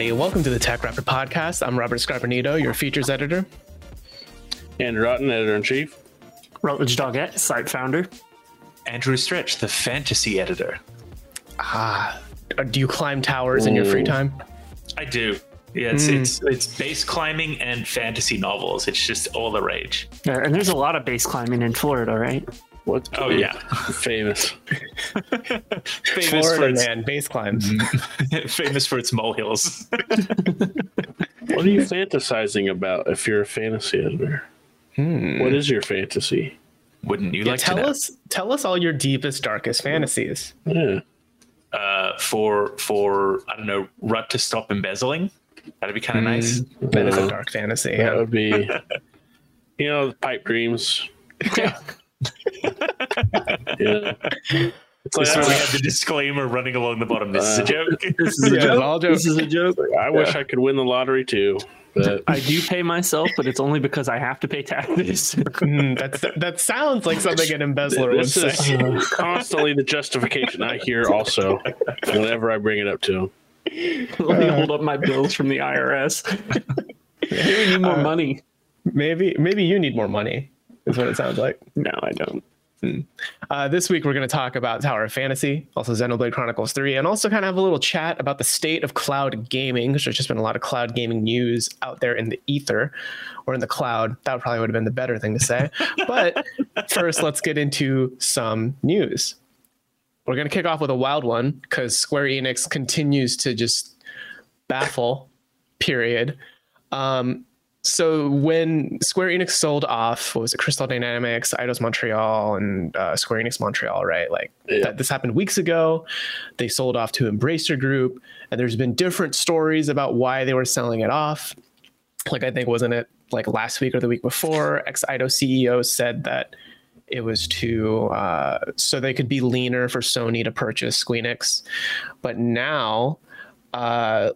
everybody. Welcome to the TechRaptor Podcast. I'm Robert Scarpinito, your features editor. Andrew Otton, editor in chief. Rutledge Daugette, site founder. Andrew Stretch, the fantasy editor. Ah, do you climb towers in your free time? I do. Yeah, it's, it's it's base climbing and fantasy novels. It's just all the rage. Yeah, and there's a lot of base climbing in Florida, right? What? Oh yeah, famous. famous for Florida its man, base climbs. famous for its molehills. What are you fantasizing about if you're a fantasy editor? What is your fantasy? Wouldn't you Yeah, like tell to know? us, tell us all your deepest, darkest fantasies. Yeah. Uh, for for I don't know, Rut to stop embezzling. That'd be kind of nice. That is a dark fantasy. That Yeah. would be, you know, pipe dreams. Yeah. Yeah. It's like, This we have the disclaimer running along the bottom. This is a Uh, joke. This is a Yeah, joke. all jokes. This is a joke. I wish I could win the lottery too, but I do pay myself, but it's only because I have to pay taxes. Mm, that's that sounds like something an embezzler would say. is constantly the justification I hear also whenever I bring it up to him. Let me hold up my bills from the IRS. Hey, we need more money. Maybe maybe you need more money. Is what it sounds like. No, I don't. Uh, this week, we're going to talk about Tower of Fantasy, also Xenoblade Chronicles 3, and also kind of have a little chat about the state of cloud gaming. There's just been a lot of cloud gaming news out there in the ether or in the cloud. That probably would have been the better thing to say. But first, let's get into some news. We're going to kick off with a wild one because Square Enix continues to just baffle, period. Um, so when Square Enix sold off, what was it, Crystal Dynamics, Eidos Montreal, and uh, Square Enix Montreal, right? Like Yeah. that, this happened weeks ago. They sold off to Embracer Group, and there's been different stories about why they were selling it off. Like I think wasn't it like last week or the week before? Ex Eidos CEO said that it was to uh, so they could be leaner for Sony to purchase Squeenix, but now. Uh,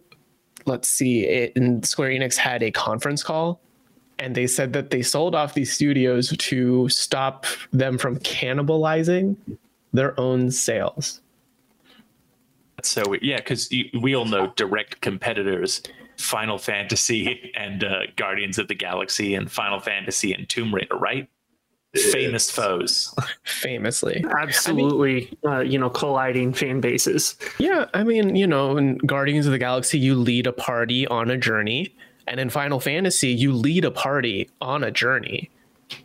let's see it and square enix had a conference call and they said that they sold off these studios to stop them from cannibalizing their own sales So we- yeah, because we all know direct competitors, Final Fantasy and uh, Guardians of the Galaxy, and Final Fantasy and Tomb Raider, right? Famous foes. famously Absolutely, uh, you know, colliding fan bases. yeah i mean you know in guardians of the galaxy you lead a party on a journey and in final fantasy you lead a party on a journey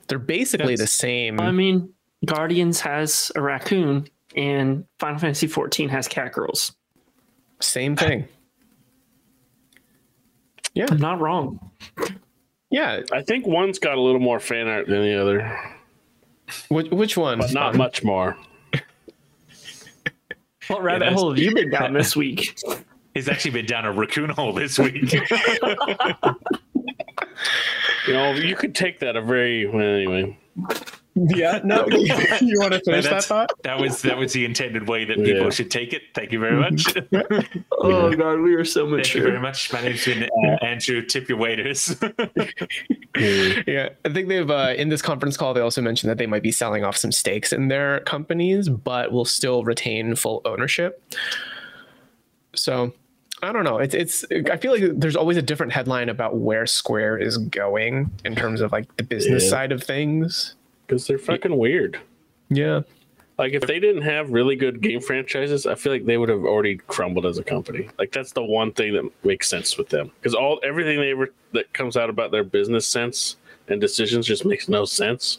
they're basically the same I mean, Guardians has a raccoon, and Final Fantasy 14 has cat girls. same thing yeah I'm not wrong. yeah I think one's got a little more fan art than the other, which, which one but not much more. What rabbit that's- hole have you been down this week? He's actually been down a raccoon hole this week. You know, you could take that a very well, anyway. Yeah no you want to finish that thought that was that was the intended way that people Yeah. should take it. Thank you very much. Oh god, we are so much. Thank you very much. My name's been uh, Andrew. Tip your waiters. Yeah, I think they've uh, in this conference call they also mentioned that they might be selling off some stakes in their companies, but will still retain full ownership. So I don't know. It's it's. I feel like there's always a different headline about where Square is going in terms of like the business Yeah. side of things. Because they're fucking weird. Yeah, Like if they didn't have really good game franchises, I feel like they would have already crumbled as a company. Like that's the one thing that makes sense with them. Because all everything they ever that comes out about their business sense and decisions just makes no sense.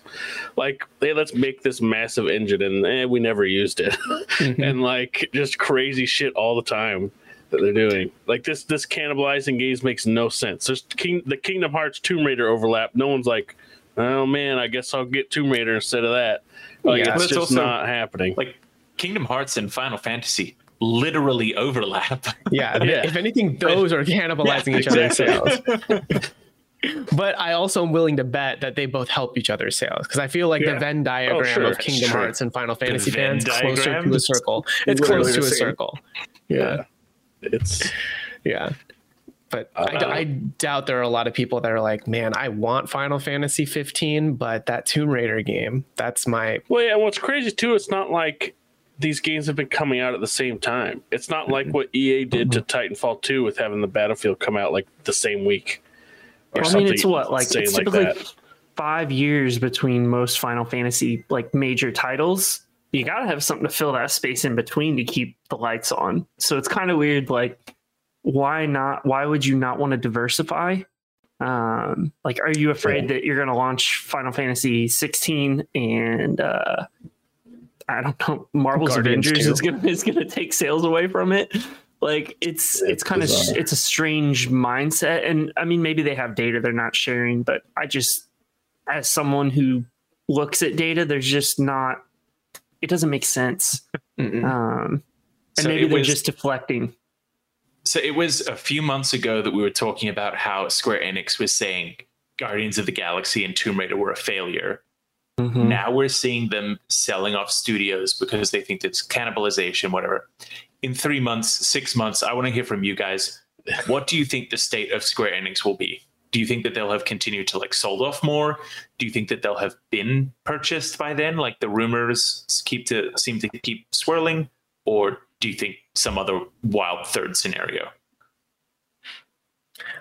Like, hey, let's make this massive engine and eh, we never used it. and like just crazy shit all the time that they're doing. Like this this cannibalizing games makes no sense. There's King, the Kingdom Hearts Tomb Raider overlap. No one's like, oh man, I guess I'll get Tomb Raider instead of that. Like Yeah, it's it's just also- not happening. like Kingdom Hearts and Final Fantasy literally overlap. yeah. Yeah. If anything, those are cannibalizing each other's sales. But I also am willing to bet that they both help each other's sales because I feel like Yeah. the Venn oh, diagram sure, of Kingdom sure. Hearts and Final Fantasy Venn fans closer to a circle. It's Literally close to a same. circle. yeah, it's Yeah. But Uh, I, I doubt there are a lot of people that are like, man, I want Final Fantasy 15, but that Tomb Raider game, that's my. well, yeah. What's crazy too, it's not like these games have been coming out at the same time. It's not like what EA did to Titanfall 2 with having the Battlefield come out like the same week. Or Well, I mean, it's what like it's typically that. five years between most Final Fantasy like major titles. You gotta have something to fill that space in between to keep the lights on. So it's kind of weird. Like, why not? Why would you not want to diversify? Um, like, are you afraid that you're gonna launch Final Fantasy 16 and uh, I don't know, Marvel's Guardians Avengers 2. is gonna is gonna take sales away from it? Like, it's it's kind of it's a strange mindset, and I mean, maybe they have data they're not sharing, but I just, as someone who looks at data, there's just not. It doesn't make sense, um, and So maybe they're was- just deflecting. So it was a few months ago that we were talking about how Square Enix was saying Guardians of the Galaxy and Tomb Raider were a failure. Mhm. Now we're seeing them selling off studios because they think it's cannibalization, whatever. In three months, six months, I want to hear from you guys. What do you think the state of Square Enix will be? Do you think that they'll have continued to like sold off more? Do you think that they'll have been purchased by then? Like the rumors keep to seem to keep swirling, or do you think some other wild third scenario?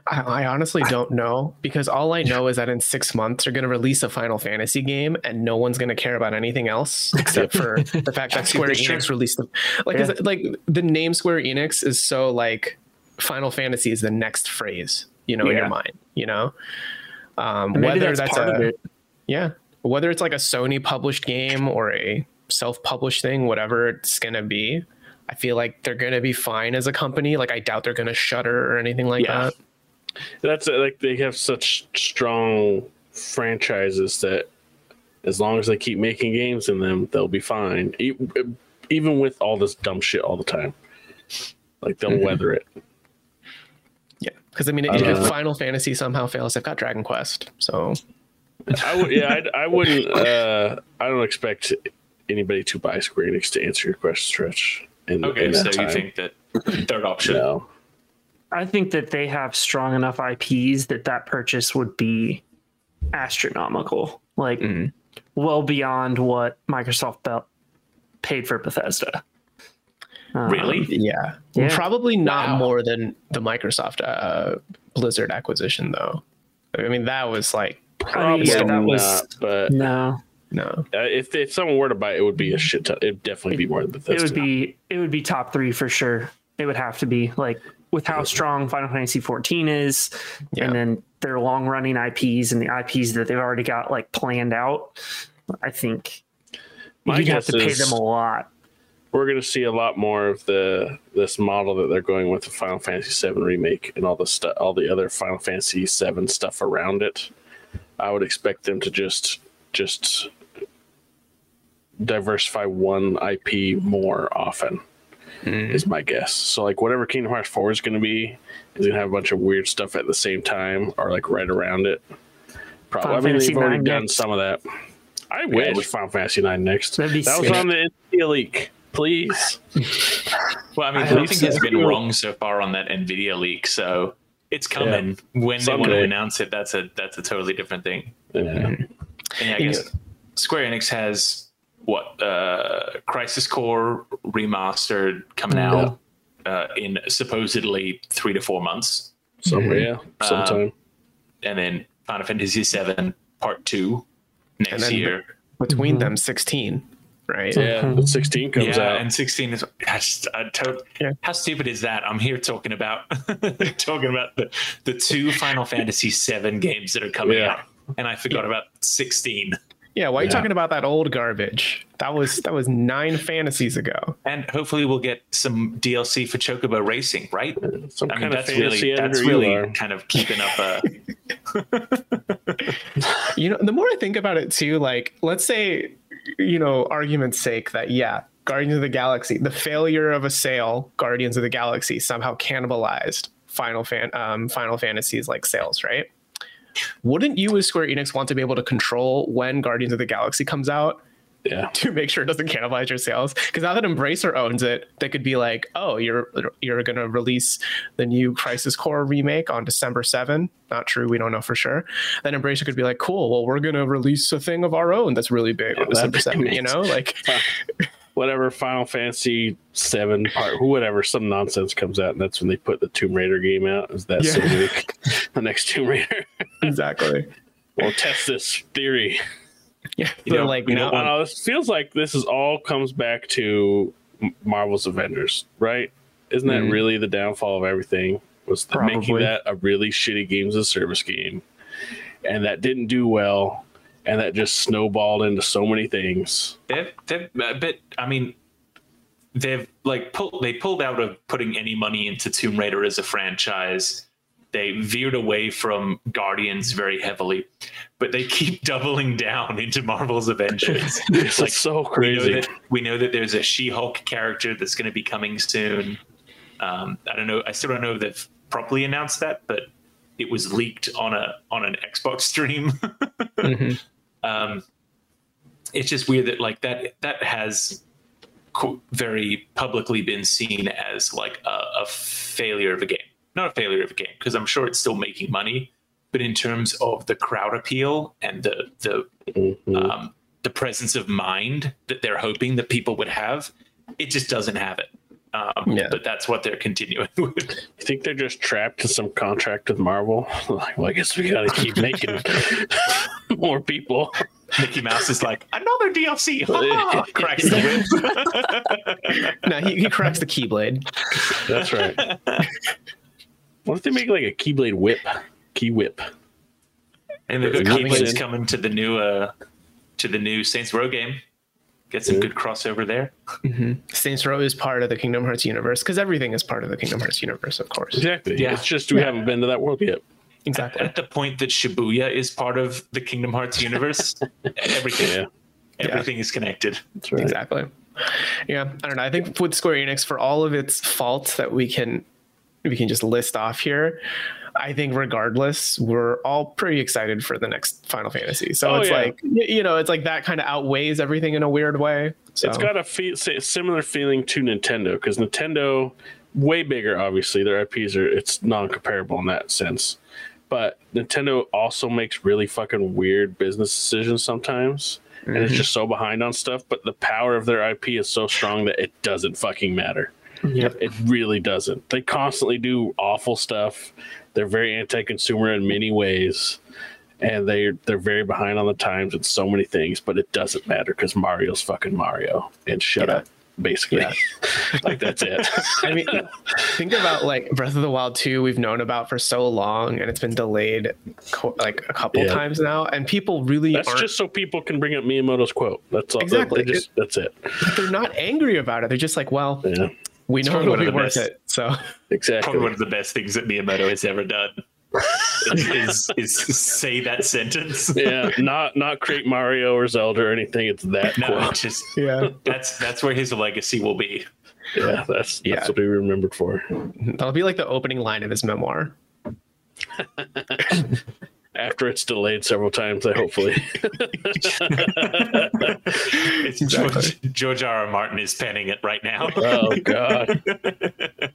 I, I honestly don't know because all I know is that in six months they're going to release a Final Fantasy game and no one's going to care about anything else except for the fact that Square. Enix released them. Like, Yeah. is it- like the name Square Enix is so like Final Fantasy is the next phrase, you know, in your mind, you know. Um, whether that's, that's, a yeah, whether it's like a Sony published game or a self-published thing, whatever it's going to be. I feel like they're going to be fine as a company. Like I doubt they're going to shutter or anything like Yeah. that. That's uh, like they have such strong franchises that as long as they keep making games in them, they'll be fine. Even with all this dumb shit all the time, like they'll Mhm. weather it. Yeah, because I mean, I if. Final Fantasy somehow fails, they've got Dragon Quest. So I would, yeah, I'd, I wouldn't. Uh, I don't expect anybody to buy Square Enix to answer your question, Stretch. In, Okay, in so that you time. think that third option? no? I think that they have strong enough IPs that that purchase would be astronomical, like mm, well beyond what Microsoft be- paid for Bethesda. Um, Really? yeah, Yeah. probably not Wow. more than the Microsoft uh, Blizzard acquisition, though. I mean, that was like I mean, Probably yeah, that not. was but no. No. uh, if if someone were to buy it, it would be a shit ton. It'd definitely be more than Bethesda. It would be it would be top three for sure. It would have to be like with how strong Final Fantasy 14 is, Yeah. and then their long running IPs and the IPs that they've already got like planned out. I think My you'd have to pay them a lot. we're going to see a lot more of the this model that they're going with the Final Fantasy VII remake and all the stuff, all the other Final Fantasy VII stuff around it. I would expect them to just just diversify one IP more often. Mm. Is my guess. So like whatever Kingdom Hearts 4 is going to be is going to have a bunch of weird stuff at the same time or like right around it. Probably. Final I mean, Fantasy they've already IX done next. some of that. I wish we- Final Fantasy 9 next. That'd be That was on the NVIDIA leak. Please. Well, I mean, I hope nothing so. has been wrong so far on that Nvidia leak, so it's coming. When they want to announce it, that's a that's a totally different thing. Yeah. And yeah, I You guess Square Enix has what uh, Crisis Core remastered coming out uh, in supposedly three to four months, Somewhere, yeah, Um, sometime. and then Final Fantasy VII Part Two next then- year. Between Mhm. them, sixteen, right? yeah, the 16 comes yeah, out. and 16 is I just, I tot- Yeah. how stupid is that? I'm here talking about talking about the, the two Final Fantasy 7 games that are coming Yeah. out, and I forgot about 16. Yeah. Why are you Yeah. talking about that old garbage? That was that was nine fantasies ago. And hopefully we'll get some DLC for Chocobo Racing, right? Some I mean, of that's fantasy really that's editor you really are. kind of keeping up. a You know, the more I think about it too, like let's say, you know, argument's sake that yeah, Guardians of the Galaxy, the failure of a sale, Guardians of the Galaxy somehow cannibalized Final Fan um, Final Fantasy's like sales, right? Wouldn't you as Square Enix want to be able to control when Guardians of the Galaxy comes out Yeah. to make sure it doesn't cannibalize your sales? Because now that Embracer owns it, they could be like, "Oh, you're you're going to release the new Crisis Core remake on December 7." Not true, we don't know for sure. Then Embracer could be like, "Cool, well, we're going to release a thing of our own that's really big on Yeah, that'd December be 7." You know, like whatever Final Fantasy seven part, whatever, some nonsense comes out, and that's when they put the Tomb Raider game out. Is that Yeah. same week? the next Tomb Raider? exactly. we'll test this theory. Yeah, You know- like you know I one. know. This feels like this is all comes back to M- Marvel's Avengers, right? Isn't that Mhm. really the downfall of everything? Was the, making that a really shitty games as a service game, and that didn't do well, and that just snowballed into so many things. They've, they've, uh, but I mean, they've like pulled they pulled out of putting any money into Tomb Raider as a franchise. They veered away from Guardians very heavily, but they keep doubling down into Marvel's Avengers. It's like so we know crazy. that we know that there's a She-Hulk character that's going to be coming soon. Um, I don't know. I still don't know if they've properly announced that, but it was leaked on a on an Xbox stream. Mhm. Um, it's just weird that like that that has co- very publicly been seen as like a, a failure of a game. Not a failure of a game because I'm sure it's still making money, but in terms of the crowd appeal and the the Mhm. um, the presence of mind that they're hoping that people would have, it just doesn't have it. Um, Yeah. But that's what they're continuing with. You think they're just trapped to some contract with Marvel? like, well, I guess we gotta keep making more people. Mickey Mouse is like another DLC. Ha! Cracks the whip. no, he, he cracks the keyblade. That's right. what if they make like a Keyblade whip? Key whip. and the Coming is coming to the new uh, to the new Saints Row game. Get some Yeah. good crossover there. Saints Row is part of the Kingdom Hearts universe because everything is part of the Kingdom Hearts universe, of course. Exactly. Yeah. It's just we haven't been to that world yet. Exactly. At the point that Shibuya is part of the Kingdom Hearts universe, everything Yeah. everything is connected. That's right. Exactly. Yeah, I don't know. I think with Square Enix, for all of its faults that we can we can just list off here, I think regardless, we're all pretty excited for the next Final Fantasy. So Oh, it's yeah. like you know, it's like that kind of outweighs everything in a weird way. So It's got a fe- say- similar feeling to Nintendo because Nintendo, way bigger, obviously. Their IPs are it's non-comparable in that sense. But Nintendo also makes really fucking weird business decisions sometimes, and Mm-hmm. it's just so behind on stuff. But the power of their IP is so strong that it doesn't fucking matter. Yep. It really doesn't. They constantly do awful stuff. They're very anti-consumer in many ways, and they they're very behind on the times with so many things. But it doesn't matter because Mario's fucking Mario, and shut Yeah. up. Basically, Yeah. like that's it. I mean, think about like Breath of the Wild 2 we've known about for so long and it's been delayed co- like a couple Yeah. times now and people really That's aren't just so people can bring up Miyamoto's quote. That's all. Exactly. They just, that's it. they're not angry about it. They're just like, well, Yeah, we know probably it'll be worth best. it. So exactly. Probably one of the best things that Miyamoto has ever done. Is, is, is say that sentence. yeah, not not create Mario or Zelda or anything. It's that No, quote. just yeah, that's that's where his legacy will be. Yeah, that's Yeah. that's what we remembered for. that'll be like the opening line of his memoir. After it's delayed several times, I hopefully. It's George, George R. R. Martin is penning it right now. oh God.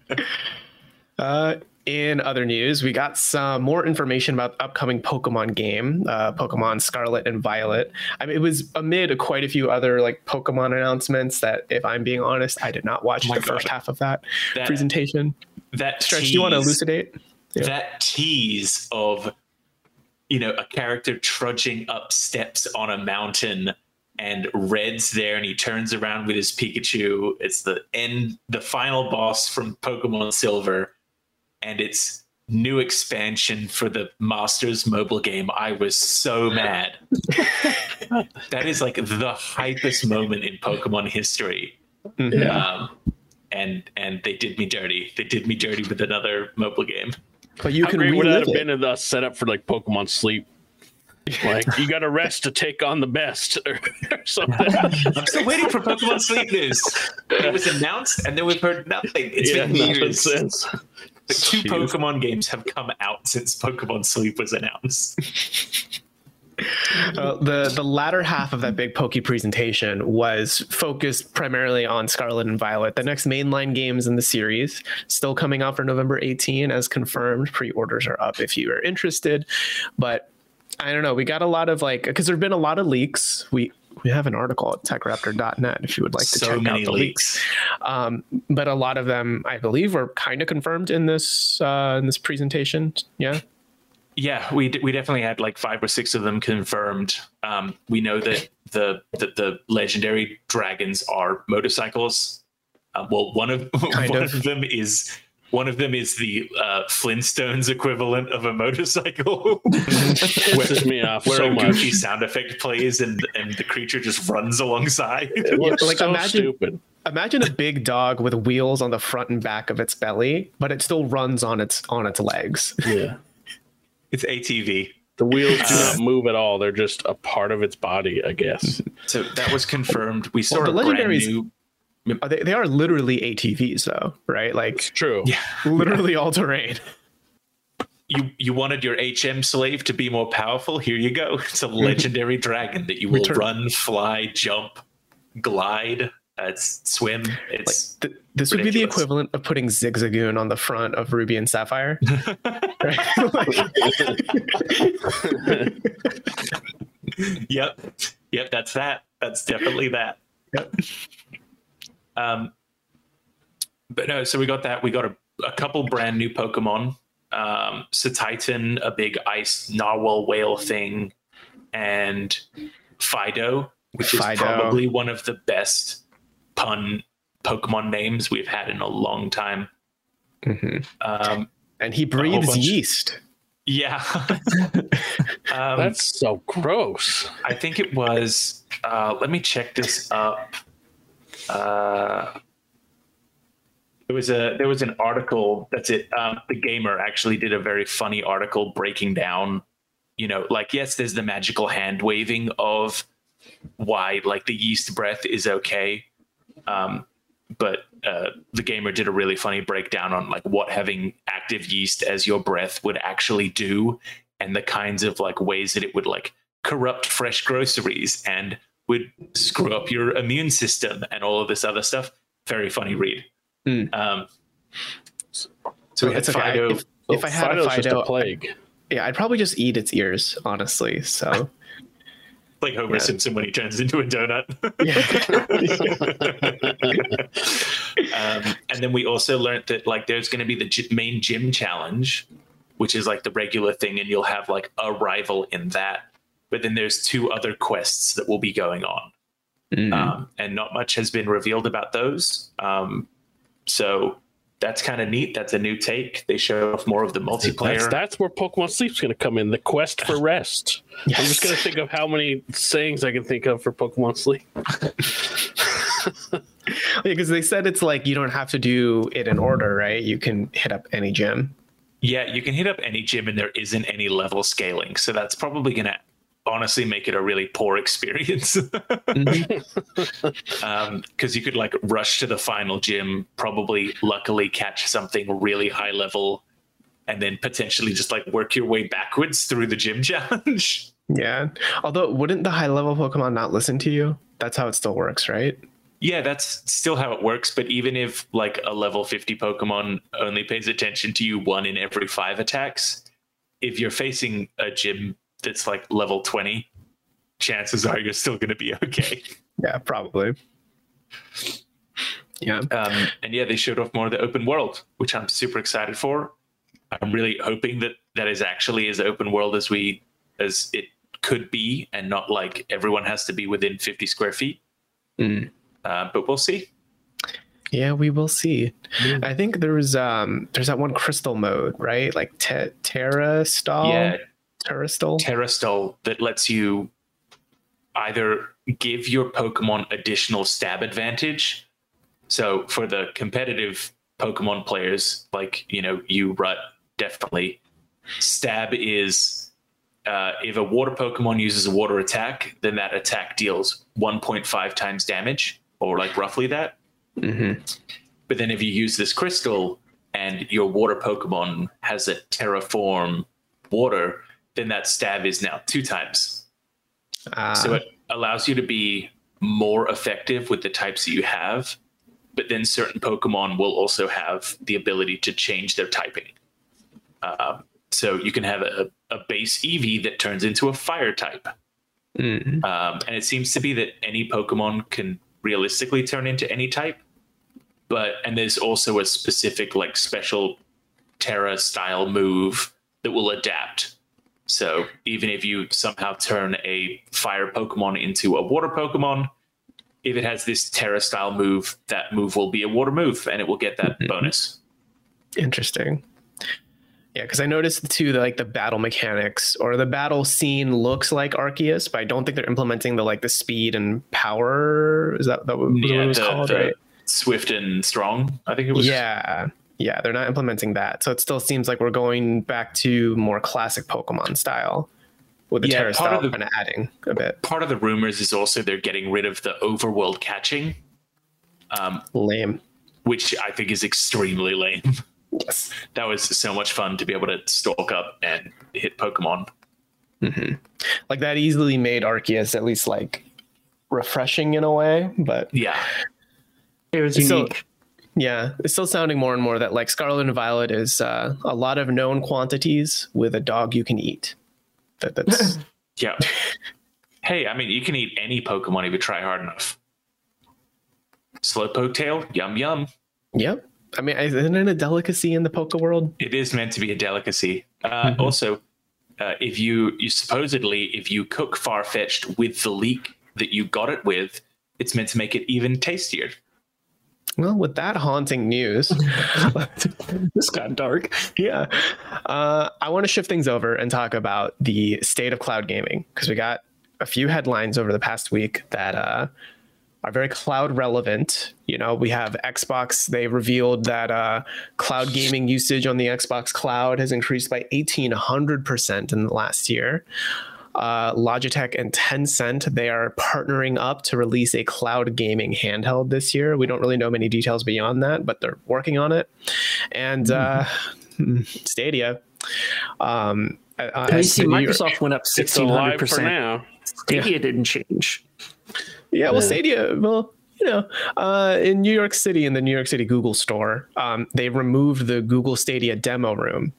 Uh, in other news, we got some more information about the upcoming Pokemon game, uh, Pokemon Scarlet and Violet. I mean, it was amid quite a few other like Pokemon announcements that, if I'm being honest, I did not watch Oh the first half of that, That, presentation. that Stretch, tease, do you want to elucidate? Yeah. that tease of you know a character trudging up steps on a mountain and red's there and he turns around with his pikachu it's the end the final boss from pokemon silver and it's new expansion for the masters mobile game i was so mad that is like the hypest moment in pokemon history Mhm. um, and and they did me dirty they did me dirty with another mobile game But you How can great would that relive have it. been if us set up for like Pokemon Sleep? Like you got to rest to take on the best or, or something. I'm still waiting for Pokemon Sleep news. It was announced, and then we've heard nothing. It's yeah, been nothing years. since. Two Jeez. Pokemon games have come out since Pokemon Sleep was announced. Uh, the the latter half of that big Poke presentation was focused primarily on Scarlet and Violet, the next mainline games in the series, still coming out for November 18 as confirmed. Pre-orders are up if you are interested, but I don't know. We got a lot of like because there've been a lot of leaks. We we have an article at techraptor.net if you would like to so check out the leaks. leaks. Um, but a lot of them, I believe, were kind of confirmed in this uh, in this presentation. Yeah. Yeah, we d- we definitely had like five or six of them confirmed. Um, we know that the the, the legendary dragons are motorcycles. Uh, well, one of Kind one of. of. them is one of them is the uh, Flintstones equivalent of a motorcycle, Pisses me off where so a much. goofy sound effect plays and and the creature just runs alongside. It looks like, so imagine- stupid. Imagine a big dog with wheels on the front and back of its belly, but it still runs on its on its legs. Yeah. It's ATV. The wheels do not move at all. They're just a part of its body, I guess. So that was confirmed. We saw Well, the a brand legendaries- new. Are they, they are literally ATVs, though, right? Like It's true. Yeah, literally all terrain. you you wanted your HM slave to be more powerful. Here you go. It's a legendary dragon that you will Return. run, fly, jump, glide, uh, swim. It's Th- this would be the equivalent of putting Zigzagoon on the front of Ruby and Sapphire. Yep, yep. That's that. That's definitely that. Yep. Um, but no, so we got that. We got a, a couple brand new Pokemon. Um, Titan, a big ice narwhal whale thing, and Fidough, which is Fidough. probably one of the best pun Pokemon names we've had in a long time. Mhm. Um, And he breathes yeast. yeah. um, That's so gross. I think it was. Uh, let me check this up. Uh, there was a there was an article. That's it. Um, TheGamer actually did a very funny article breaking down. You know, like yes, there's the magical hand waving of why like the yeast breath is okay. Um, but uh, TheGamer did a really funny breakdown on like what having active yeast as your breath would actually do and the kinds of like ways that it would like corrupt fresh groceries and would screw up your immune system and all of this other stuff. Very funny read. Mm. Um, so we had It's okay. Fidough. If, if I had Fidough's a just Fidough, a plague. yeah, I'd probably just eat its ears, honestly. So like Homer Yeah. Simpson when he turns into a donut. um, and then we also learned that like there's going to be the gy- main gym challenge, which is like the regular thing, and you'll have like a rival in that. But then there's two other quests that will be going on, Mm. um, and not much has been revealed about those. Um, so that's kind of neat. That's a new take. They show off more of the multiplayer. That's, that's where Pokemon Sleep's going to come in. The quest for rest. I'm just going to think of how many sayings I can think of for Pokemon Sleep. because they said it's like you don't have to do it in order, right? You can hit up any gym. Yeah, you can hit up any gym and there isn't any level scaling. So that's probably going to honestly make it a really poor experience. Um, because you could like rush to the final gym, probably luckily catch something really high level, and then potentially just like work your way backwards through the gym challenge. Yeah. Although, wouldn't the high level Pokemon not listen to you? That's how it still works, right? yeah, that's still how it works. But even if like a level 50 Pokemon only pays attention to you one in every five attacks, if you're facing a gym that's like level 20, chances are you're still going to be okay. Yeah, probably. Yeah. Um, and yeah, they showed off more of the open world, which I'm super excited for. I'm really hoping that that is actually as open world as we as it could be, and not like everyone has to be within 50 square feet. Mm. Uh, but we'll see. Yeah, we will see. I think there's um there's that one crystal mode, right? Like te- Terastal. Yeah, Terastal. Terastal that lets you either give your Pokemon additional stab advantage. So for the competitive Pokemon players, like you know, you Rut definitely stab is uh, if a water Pokemon uses a water attack, then that attack deals 1.5 times damage, or like roughly that. hmm But then if you use this crystal and your water Pokemon has a terraform water, then that stab is now two times. Uh, So it allows you to be more effective with the types that you have, but then certain Pokemon will also have the ability to change their typing. Um, so you can have a, a base Eevee that turns into a fire type, Mm. Um, and it seems to be that any Pokemon can realistically turn into any type. But and there's also a specific like special Terra style move that will adapt. So even if you somehow turn a fire Pokemon into a water Pokemon, if it has this Terra style move, that move will be a water move and it will get that Mhm. bonus. Interesting. Yeah, because I noticed too that like the battle mechanics or the battle scene looks like Arceus, but I don't think they're implementing the like the speed and power. Is that, that what Yeah, it was the- called? the right? Swift and strong, I think it was. Yeah. Yeah, they're not implementing that. So it still seems like we're going back to more classic Pokemon style with the Yeah, Terra part style of the- kind of adding a bit. Part of the rumors is also they're getting rid of the overworld catching, um, Lame. which I think is extremely lame. Yes. that was so much fun to be able to stalk up and hit Pokemon. hmm Like that easily made Arceus at least like refreshing in a way, but Yeah, It was So- unique. Yeah, it's still sounding more and more that like Scarlet and Violet is uh, a lot of known quantities with a dog you can eat. That that's yeah. hey, I mean, you can eat any Pokemon if you try hard enough. Slowpoke tail, yum yum. yep. I mean, isn't it a delicacy in the Poke world? It is meant to be a delicacy. Uh, Mhm. Also, uh, if you you supposedly if you cook Farfetch'd with the leek that you got it with, it's meant to make it even tastier. Well, with that haunting news, This got dark. yeah, uh, I want to shift things over and talk about the state of cloud gaming because we got a few headlines over the past week that uh, are very cloud relevant. You know, we have Xbox. They revealed that uh, cloud gaming usage on the Xbox Cloud has increased by 1800% in the last year. Uh, Logitech and Tencent, they are partnering up to release a cloud gaming handheld this year. We don't really know many details beyond that, but they're working on it. And uh, Stadia. Um, uh, you see, the New York- Microsoft went up sixteen hundred percent. now. Stadia didn't change. Yeah, well, Stadia, well, you know, uh, in New York City, in the New York City Google store, um, they removed the Google Stadia demo room.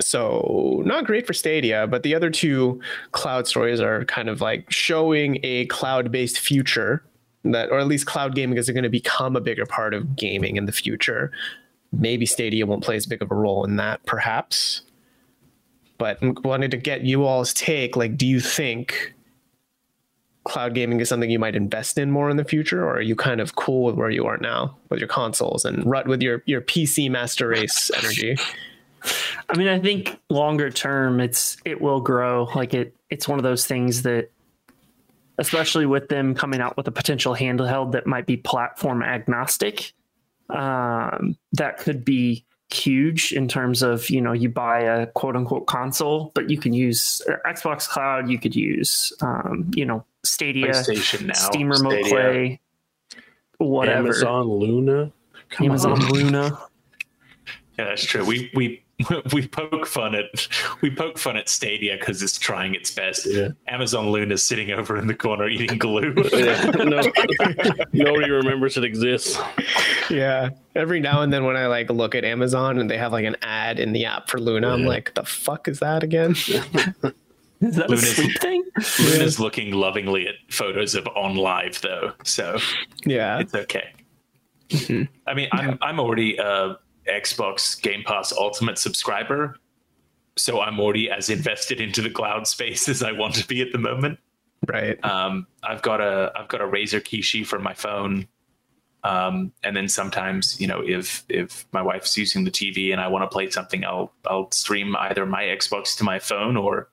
So, not great for Stadia, but the other two cloud stories are kind of like showing a cloud based future that, or at least cloud gaming is going to become a bigger part of gaming in the future. Maybe Stadia won't play as big of a role in that, perhaps. But I wanted to get you all's take. Like, do you think cloud gaming is something you might invest in more in the future, or are you kind of cool with where you are now with your consoles and rut with your your PC master race energy? I mean, I think longer term, it's it will grow. Like it, it's one of those things that, especially with them coming out with a potential handheld that might be platform agnostic, um, that could be huge in terms of you know you buy a quote unquote console, but you can use Xbox Cloud, you could use um, you know Stadia, PlayStation now. Steam Remote Stadia. Play, whatever, Amazon Luna. Come Amazon on. Luna. Yeah, that's true. We we we poke fun at we poke fun at Stadia because it's trying its best. Yeah. Amazon Luna's sitting over in the corner eating glue. Yeah, no, nobody remembers it exists. Yeah. Every now and then when I like look at Amazon and they have like an ad in the app for Luna, I'm like, the fuck is that again? Is that a Luna's- sleep thing? Luna's looking lovingly at photos of OnLive though, so yeah. it's okay. Mhm. I mean, I'm I'm already a Xbox Game Pass Ultimate subscriber, so I'm already as invested into the cloud space as I want to be at the moment. Right. Um, I've got a I've got a Razer Kishi for my phone, um, and then sometimes you know if if my wife's using the TV and I want to play something, I'll I'll stream either my Xbox to my phone or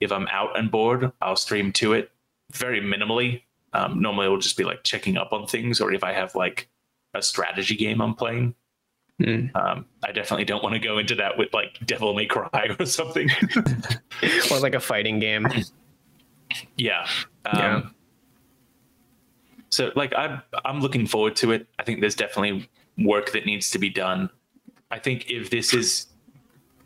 if I'm out and bored, I'll stream to it very minimally. Um, normally, it'll just be like checking up on things, or if I have like a strategy game I'm playing. Mm. Um, I definitely don't want to go into that with like Devil May Cry or something. Or like a fighting game. Yeah. Um, Yeah. So like I'm I'm looking forward to it. I think there's definitely work that needs to be done. I think if this is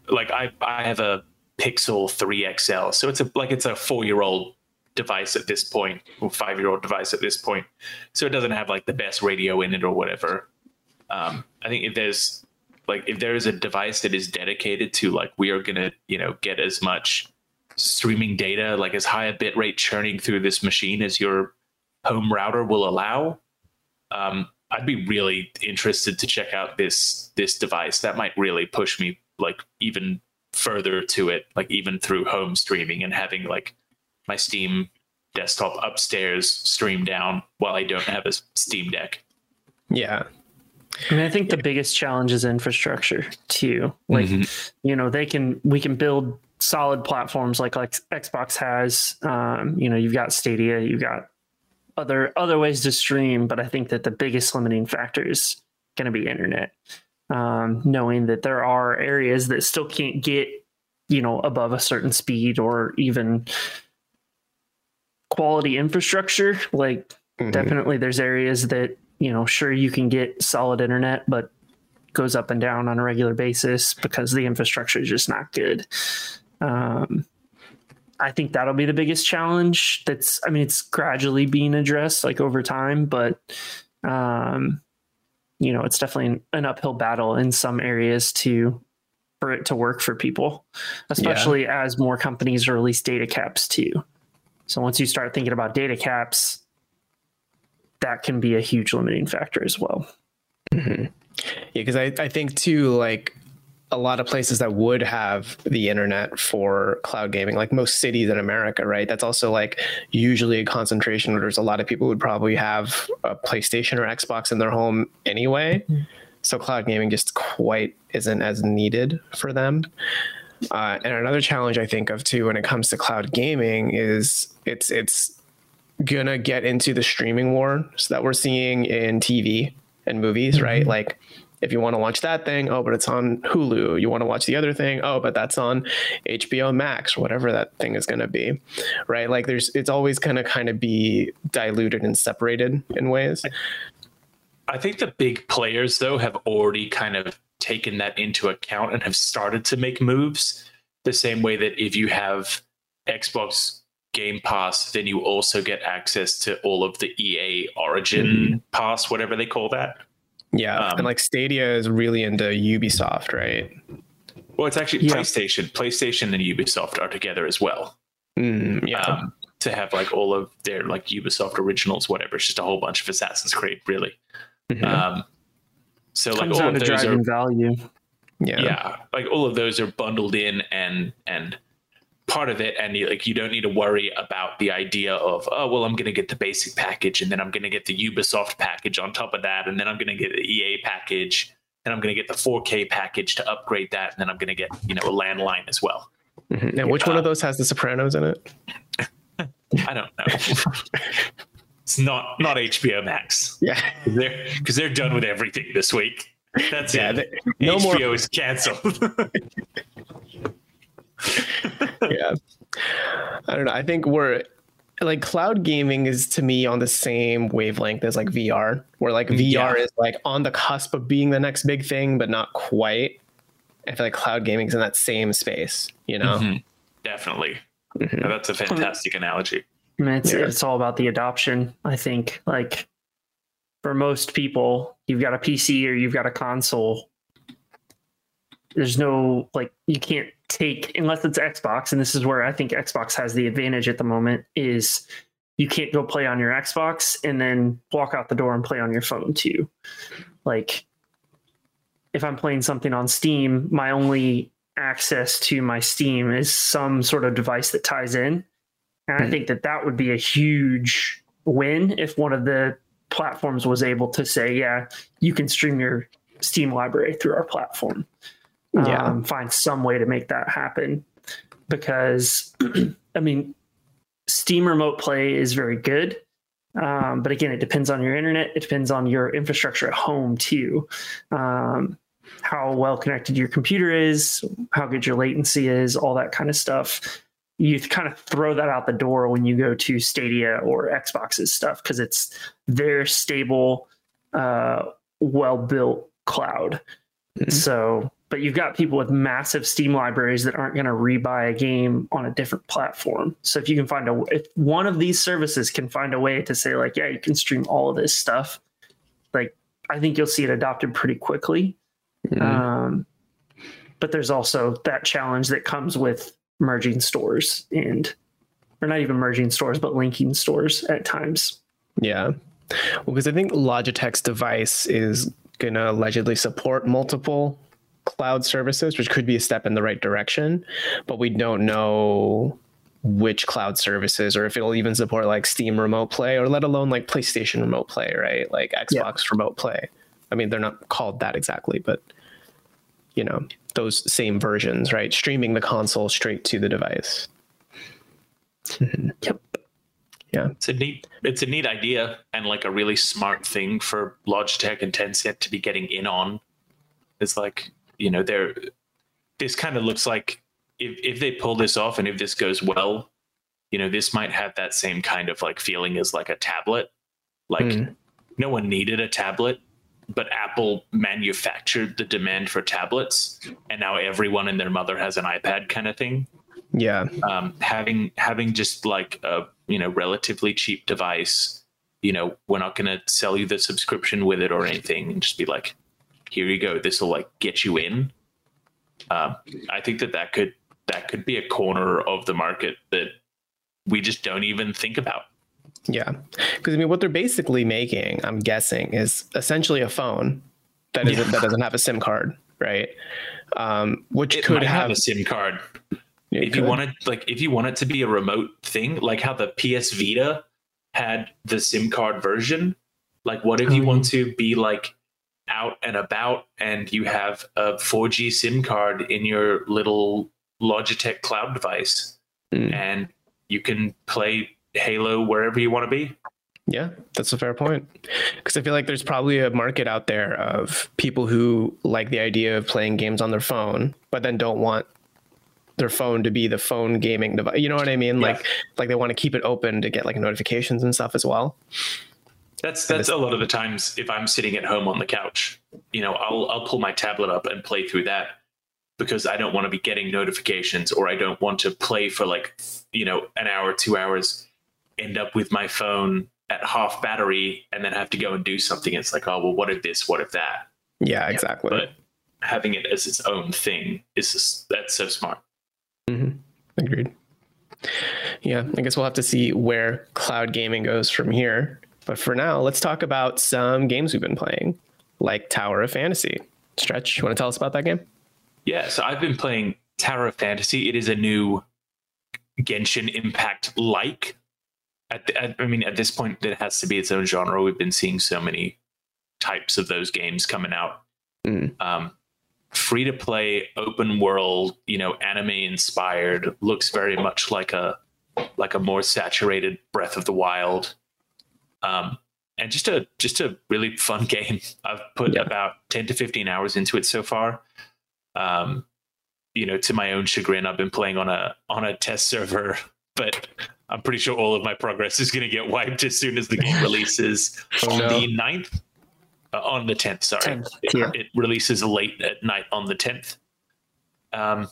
like I I have a Pixel 3 XL, so it's a like it's a four year old device at this point, or five year old device at this point. So it doesn't have like the best radio in it or whatever. Um, I think if there's like if there is a device that is dedicated to like we are gonna you know get as much streaming data like as high a bit rate churning through this machine as your home router will allow. Um, I'd be really interested to check out this this device. That might really push me like even further to it, like even through home streaming and having like my Steam desktop upstairs stream down while I don't have a Steam Deck. Yeah. I mean, I think the biggest challenge is infrastructure too. Like, you know, they can we can build solid platforms like like Xbox has. Um, you know, you've got Stadia, you've got other other ways to stream, but I think that the biggest limiting factor is going to be internet. Um, knowing that there are areas that still can't get, you know, above a certain speed or even quality infrastructure. Like, Mhm. definitely, there's areas that you know, sure you can get solid internet, but goes up and down on a regular basis because the infrastructure is just not good. Um, I think that'll be the biggest challenge. That's, I mean, it's gradually being addressed like over time, but, um, you know, it's definitely an, an uphill battle in some areas to for it to work for people, especially as more companies release data caps too. So once you start thinking about data caps, that can be a huge limiting factor as well. Yeah, because I, I think too, like a lot of places that would have the internet for cloud gaming, like most cities in America, right? That's also like usually a concentration where there's a lot of people would probably have a PlayStation or Xbox in their home anyway. So cloud gaming just quite isn't as needed for them. Uh, and another challenge I think of too when it comes to cloud gaming is it's it's gonna get into the streaming wars that we're seeing in TV and movies, right? Mm-hmm. Like if you want to watch that thing, oh, but it's on Hulu. You want to watch the other thing, oh, but that's on HBO Max or whatever that thing is going to be, right? Like there's, it's always to kind of be diluted and separated in ways. I think the big players though have already kind of taken that into account and have started to make moves the same way that if you have Xbox Game Pass, then you also get access to all of the EA Origin Pass, whatever they call that. Yeah, Um, and like Stadia is really into Ubisoft, right? Well, it's actually Yeah. PlayStation. PlayStation and Ubisoft are together as well. Mm, yeah, Um, to have like all of their like Ubisoft originals, whatever. It's just a whole bunch of Assassin's Creed, really. Mhm. Um, so like Comes all down of to those are driving value. yeah, yeah like all of those are bundled in and and part of it and you, like you don't need to worry about the idea of oh well i'm going to get the basic package and then i'm going to get the ubisoft package on top of that and then i'm going to get the ea package and i'm going to get the 4k package to upgrade that and then i'm going to get you know a landline as well Mhm. And which one of those has The Sopranos in it? i don't know it's not not hbo max Yeah, they're because they're done with everything this week that's yeah. it they- no hbo more. is canceled yeah i don't know i think we're like cloud gaming is to me on the same wavelength as like vr where like vr Yeah. is like on the cusp of being the next big thing but not quite i feel like cloud gaming is in that same space you know Mhm. definitely Mhm. No, that's a fantastic analogy I mean, it's, Yeah. it's all about the adoption. I think, like, for most people, you've got a PC or you've got a console. There's no, like, you can't take, unless it's Xbox, and this is where I think Xbox has the advantage at the moment, is you can't go play on your Xbox and then walk out the door and play on your phone too. Like, if I'm playing something on Steam, my only access to my Steam is some sort of device that ties in. And I Hmm. think that that would be a huge win if one of the platforms was able to say, yeah, you can stream your Steam library through our platform. Yeah. Um, find some way to make that happen. Because, I mean, Steam Remote Play is very good. Um, but again, it depends on your internet. It depends on your infrastructure at home too. Um, how well connected your computer is, how good your latency is, all that kind of stuff. You kind of throw that out the door when you go to Stadia or Xbox's stuff because it's their stable, uh, well built cloud. Mhm. So, but you've got people with massive Steam libraries that aren't going to rebuy a game on a different platform. So if you can find a, if one of these services can find a way to say like, yeah, you can stream all of this stuff, like I think you'll see it adopted pretty quickly. Mhm. Um, but there's also that challenge that comes with merging stores and or not even merging stores, but linking stores at times. Yeah. Well, because I think Logitech's device is going to allegedly support multiple cloud services, which could be a step in the right direction, but we don't know which cloud services or if it'll even support like Steam remote play or let alone like PlayStation remote play, right? Like Xbox yeah. remote play. I mean, they're not called that exactly, but you know, those same versions, right? Streaming the console straight to the device. yep. Yeah. It's a neat it's a neat idea and like a really smart thing for Logitech and Tencent to be getting in on. It's like, you know, they're this kind of looks like if if they pull this off and if this goes well, you know, this might have that same kind of like feeling as like a tablet. Like mm. no one needed a tablet, but Apple manufactured the demand for tablets, and now everyone and their mother has an iPad kind of thing. Yeah, um, having having just like a you know relatively cheap device, you know, we're not going to sell you the subscription with it or anything, and just be like, here you go, this will like get you in. Um, I think that that could that could be a corner of the market that we just don't even think about. Yeah, because I mean, what they're basically making, I'm guessing, is essentially a phone that isn't yeah. that doesn't have a SIM card, right? Um, which it could have, have, a SIM card. if could. you want it, like, if you want it to be a remote thing, like how the PS Vita had the SIM card version. Like, what if you want oh, to be like out and about and you have a 4G SIM card in your little Logitech cloud device, mm. and you can play Halo wherever you want to be. Yeah, that's a fair point. Because I feel like there's probably a market out there of people who like the idea of playing games on their phone, but then don't want their phone to be the phone gaming device. You know what I mean? Yeah. Like, like they want to keep it open to get like notifications and stuff as well. That's that's a lot of the times if I'm sitting at home on the couch, you know, I'll I'll pull my tablet up and play through that because I don't want to be getting notifications or I don't want to play for like, you know, an hour, two hours end up with my phone at half battery and then have to go and do something. It's like, oh, well, what if this? What if that? Yeah, exactly. But having it as its own thing is just, that's so smart. Mm-hmm. Agreed. Yeah, I guess we'll have to see where cloud gaming goes from here. But for now, let's talk about some games we've been playing, like Tower of Fantasy. Stretch, you want to tell us about that game? Yeah, so I've been playing Tower of Fantasy. It is a new Genshin Impact like at, the, at, I mean, at this point, it has to be its own genre. We've been seeing so many types of those games coming out. Mm. Um, free to play, open world, you know, anime inspired. Looks very much like a like a more saturated Breath of the Wild. Um, and just a just a really fun game. I've put yeah. about ten to fifteen hours into it so far. Um, you know, to my own chagrin, I've been playing on a on a test server, but I'm pretty sure all of my progress is going to get wiped as soon as the game releases oh, on no. the 9th. Uh, on the 10th, sorry. 10th, yeah. it, it, releases late at night on the 10th. Um,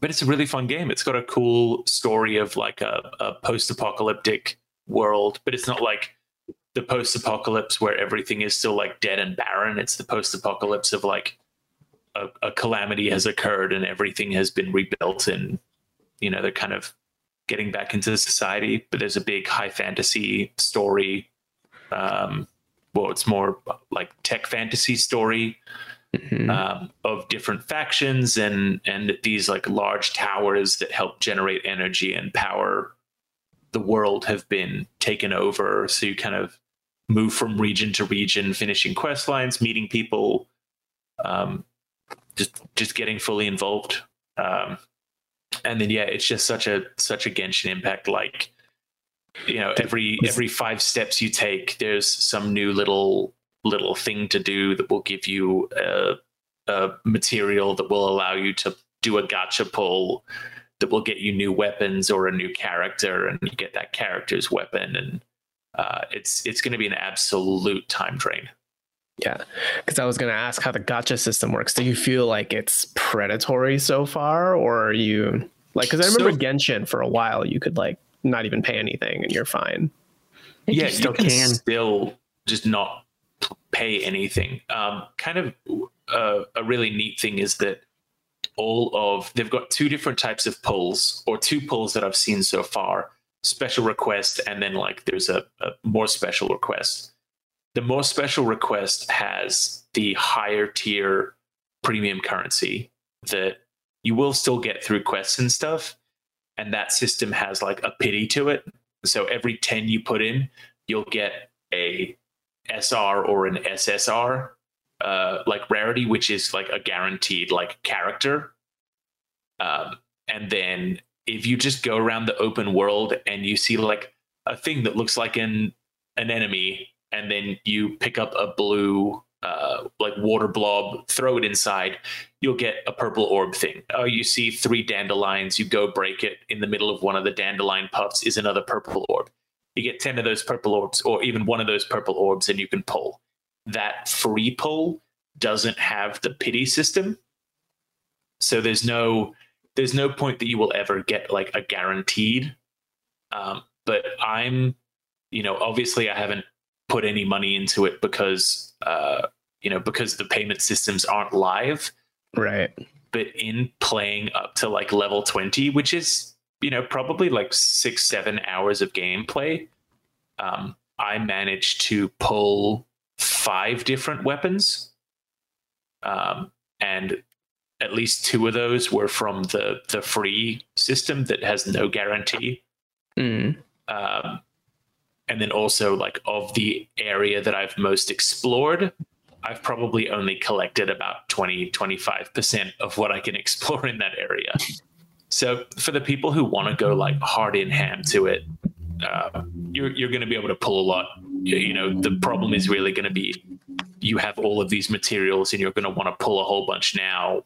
but it's a really fun game. It's got a cool story of like a, a post apocalyptic world, but it's not like the post apocalypse where everything is still like dead and barren. It's the post apocalypse of like a, a calamity has occurred and everything has been rebuilt and, you know, they're kind of getting back into society, but there's a big high fantasy story. Um, well, it's more like tech fantasy story mm-hmm. um, of different factions and and these like large towers that help generate energy and power the world have been taken over. So you kind of move from region to region, finishing quest lines, meeting people, um, just just getting fully involved. Um, and then yeah, it's just such a such a Genshin Impact like you know every every five steps you take, there's some new little little thing to do that will give you a, a material that will allow you to do a gacha pull that will get you new weapons or a new character, and you get that character's weapon, and uh, it's it's going to be an absolute time drain. Yeah, because I was going to ask how the gacha system works. Do you feel like it's predatory so far, or are you like? Because I remember so, Genshin for a while, you could like not even pay anything and you're fine. Yeah, you still you can, can still just not pay anything. Um, kind of uh, a really neat thing is that all of they've got two different types of pulls or two pulls that I've seen so far special request and then like there's a, a more special request. The more special request has the higher tier premium currency that you will still get through quests and stuff and that system has like a pity to it. So every 10 you put in you'll get a sr or an ssr uh, like rarity, which is like a guaranteed like character. Um, and then if you just go around the open world and you see like a thing that looks like an an enemy, and then you pick up a blue uh, like water blob, throw it inside, you'll get a purple orb thing. Oh, you see three dandelions, you go break it. In the middle of one of the dandelion puffs is another purple orb. You get 10 of those purple orbs, or even one of those purple orbs, and you can pull that free pull doesn't have the pity system. So there's no there's no point that you will ever get like a guaranteed. Um, but I'm, you know, obviously I haven't put any money into it because uh, you know because the payment systems aren't live. Right. But in playing up to like level twenty, which is you know probably like six seven hours of gameplay, um, I managed to pull five different weapons, um, and at least two of those were from the the free system that has no guarantee. Mm. Um, and then also like of the area that I've most explored, I've probably only collected about 20 25% of what I can explore in that area. So for the people who want to go like hard in ham to it, uh, you're you're going to be able to pull a lot. You, know, the problem is really going to be you have all of these materials and you're going to want to pull a whole bunch now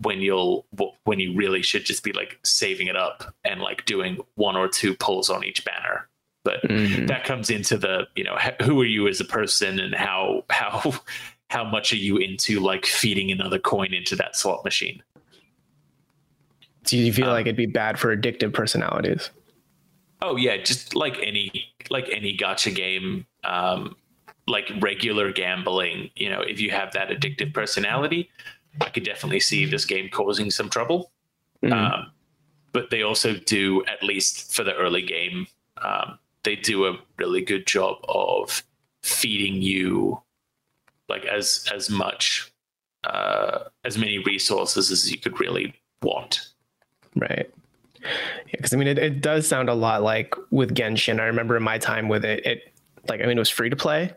when you'll when you really should just be like saving it up and like doing one or two pulls on each banner but Mhm. that comes into the you know who are you as a person and how how how much are you into like feeding another coin into that slot machine Do you feel Um, like it'd be bad for addictive personalities? Oh yeah, just like any like any gacha game, um, like regular gambling. You know, if you have that addictive personality, I could definitely see this game causing some trouble. Mhm. Um, but they also do, at least for the early game, um, they do a really good job of feeding you like as as much uh, as many resources as you could really want. Right. Yeah, because I mean, it, it does sound a lot like with Genshin. I remember in my time with it, it like I mean, it was free to play,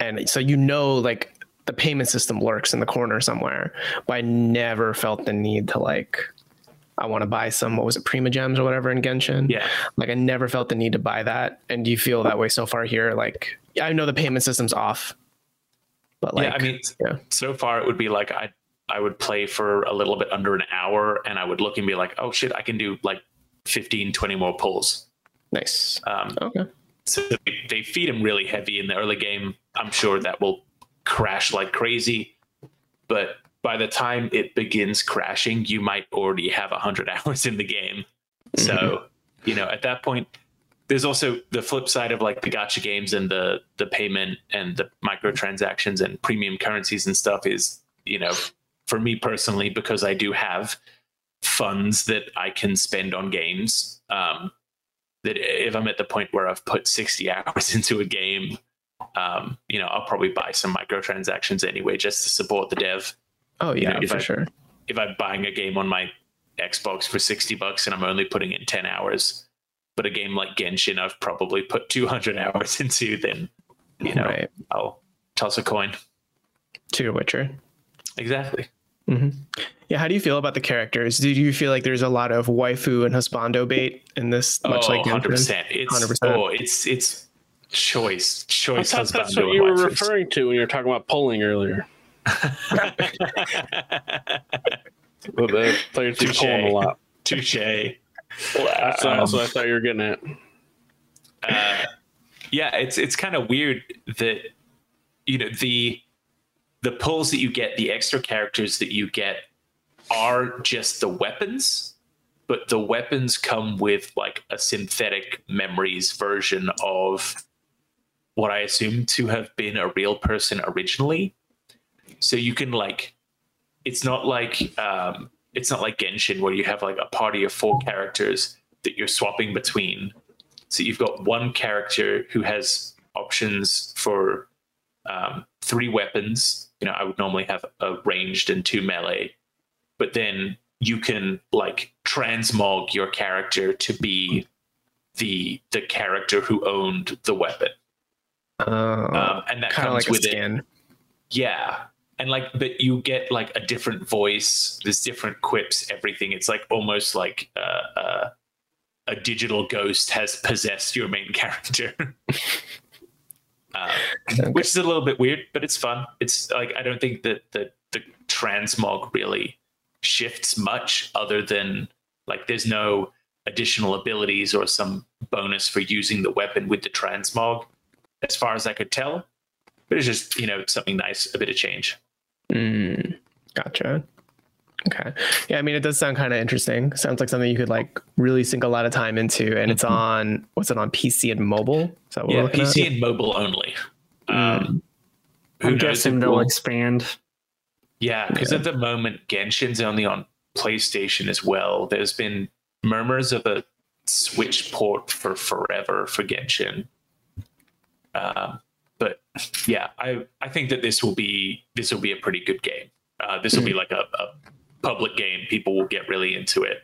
and so you know, like the payment system lurks in the corner somewhere. But I never felt the need to like, I want to buy some. What was it, Primogems or whatever in Genshin? Yeah. Like I never felt the need to buy that. And do you feel that way so far here? Like, I know the payment system's off, but like, yeah, I mean, yeah. so far it would be like I I would play for a little bit under an hour, and I would look and be like, oh shit, I can do like 15, 20 more pulls. nice. Um, Okay. so they, feed him really heavy in the early game. I'm sure that will crash like crazy, but by the time it begins crashing, you might already have 100 hours in the game. So, you know, at that point, there's also the flip side of like the gacha games and the the payment and the microtransactions and premium currencies and stuff is, you know, for me personally, because I do have funds that I can spend on games. Um, that if I'm at the point where I've put 60 hours into a game, um, you know, I'll probably buy some microtransactions anyway just to support the dev. Oh you yeah, know, if for I- sure. If I'm buying a game on my Xbox for 60 bucks and I'm only putting in 10 hours, but a game like Genshin I've probably put 200 hours into, then, you know, Right. I'll toss a coin. To your Witcher. Exactly. Yeah, how do you feel about the characters? Do you feel like there's a lot of waifu and husbando bait in this, much oh, like Genshin? 100%. It's, 100%. oh, it's, it's choice, I choice. thought that's husbando what you were waifus. referring to when you were talking about polling earlier. Well, the players do Touche. polling a lot. Touche. That's, that's what I thought you were getting at. uh, yeah, it's it's kind of weird that you know the the pulls that you get, the extra characters that you get, are just the weapons, but the weapons come with like a synthetic memories version of what I assume to have been a real person originally. So you can like, it's not like um, it's not like Genshin where you have like a party of four characters that you're swapping between. So you've got one character who has options for um, three weapons. You know, I would normally have a ranged and two melee, but then you can like transmog your character to be the the character who owned the weapon, Oh, um, and that kind of comes like with it. Yeah. And like, but you get like a different voice. There's different quips, everything. It's like almost like uh, uh, a digital ghost has possessed your main character, uh, which is a little bit weird, but it's fun. It's like I don't think that the the transmog really shifts much, other than like there's no additional abilities or some bonus for using the weapon with the transmog, as far as I could tell but it's just you know something nice, a bit of change. Mm, gotcha. Okay. Yeah, I mean, it does sound kind of interesting. Sounds like something you could like really sink a lot of time into, and it's Mhm. on what's it on PC and mobile? Is that what we're Yeah, PC at? and mobile only. Mm. Um, who I'm knows guessing if they'll we'll- expand. yeah, because Yeah. at the moment Genshin's only on PlayStation as well. There's been murmurs of a Switch port for forever for Genshin. Um, but yeah, I I think that this will be this will be a pretty good game. Uh, this will be like a, a public game. People will get really into it.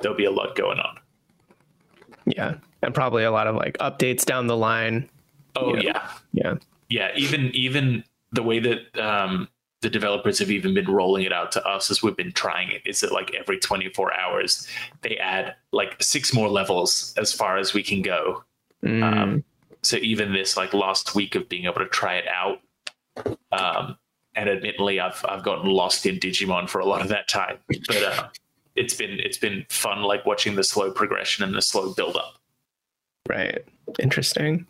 There'll be a lot going on. Yeah, and probably a lot of like updates down the line. Oh Yeah. yeah. Yeah. yeah even even the way that um the developers have even been rolling it out to us as we've been trying it is that like every 24 hours they add like six more levels as far as we can go Mm, um so even this like last week of being able to try it out um and admittedly i've i've gotten lost in digimon for a lot of that time but uh it's been it's been fun like watching the slow progression and the slow build up right. Interesting.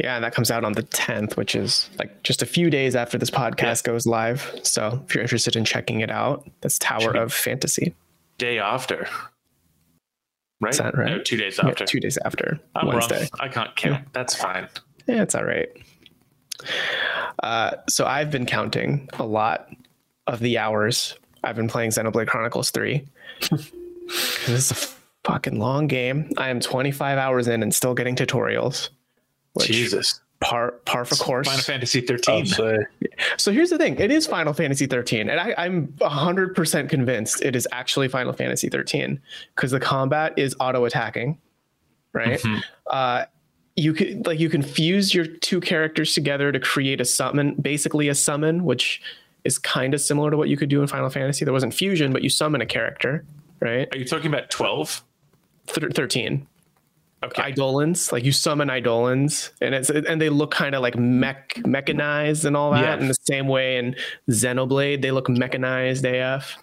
Yeah, and that comes out on the 10th, which is like just a few days after this podcast goes live. So if you're interested in checking it out, that's Tower of Fantasy. day after right, Is that right? No, two days Yeah, after two days after I'm Wednesday. wrong. I can't count. That's fine. Yeah, it's all right. Uh, so I've been counting a lot of the hours I've been playing Xenoblade Chronicles 3. 'Cause it's a fucking long game. I am 25 hours in and still getting tutorials. Jesus. par par for course. Final Fantasy 13. say. So here's the thing: it is Final Fantasy 13, and I, I'm 100 percent convinced it is actually Final Fantasy 13 because the combat is auto attacking, right? Mhm. Uh, you could like you can fuse your two characters together to create a summon, basically a summon, which is kind of similar to what you could do in Final Fantasy. There wasn't fusion, but you summon a character, right? Are you talking about 12? Thir 13 Okay. eidolons like you summon eidolons and it's and they look kind of like mech mechanized and all that Yeah. in the same way in xenoblade they look mechanized af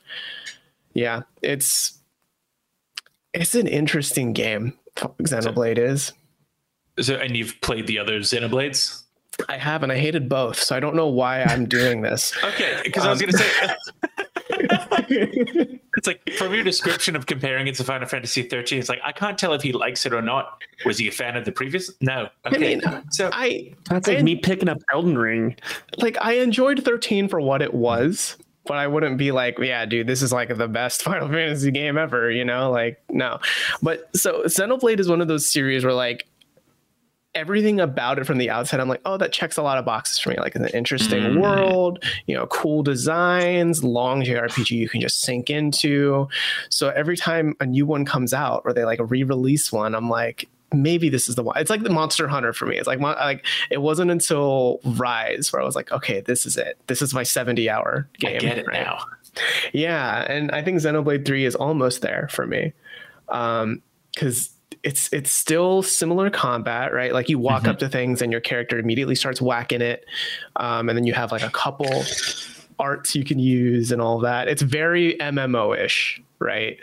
yeah it's it's an interesting game xenoblade is so, and you've played the other Xenoblades? i have and i hated both so i don't know why i'm doing this Okay, because I was Um, going to say, it's like from your description of comparing it to Final Fantasy 13, it's like, I can't tell if he likes it or not. Was he a fan of the previous? No. Okay. mean, so, i That's like And- me picking up Elden Ring. like I enjoyed 13 for what it was, but I wouldn't be like, yeah, dude, this is like the best Final Fantasy game ever, you know? Like, no. But so Xenoblade is one of those series where like everything about it from the outside, I'm like, oh, that checks a lot of boxes for me. Like, it's an interesting Mm. world, you know, cool designs, long JRPG you can just sink into. So every time a new one comes out or they like re-release one, I'm like, maybe this is the one. It's like the Monster Hunter for me. It's like like it wasn't until Rise where I was like, okay, this is it. This is my 70 hour game. I get it right? now. Yeah, and I think Xenoblade 3 is almost there for me. Um cuz it's it's still similar combat, right? Like you walk Mhm. up to things and your character immediately starts whacking it. Um and then you have like a couple arts you can use and all that. It's very MMO-ish, right?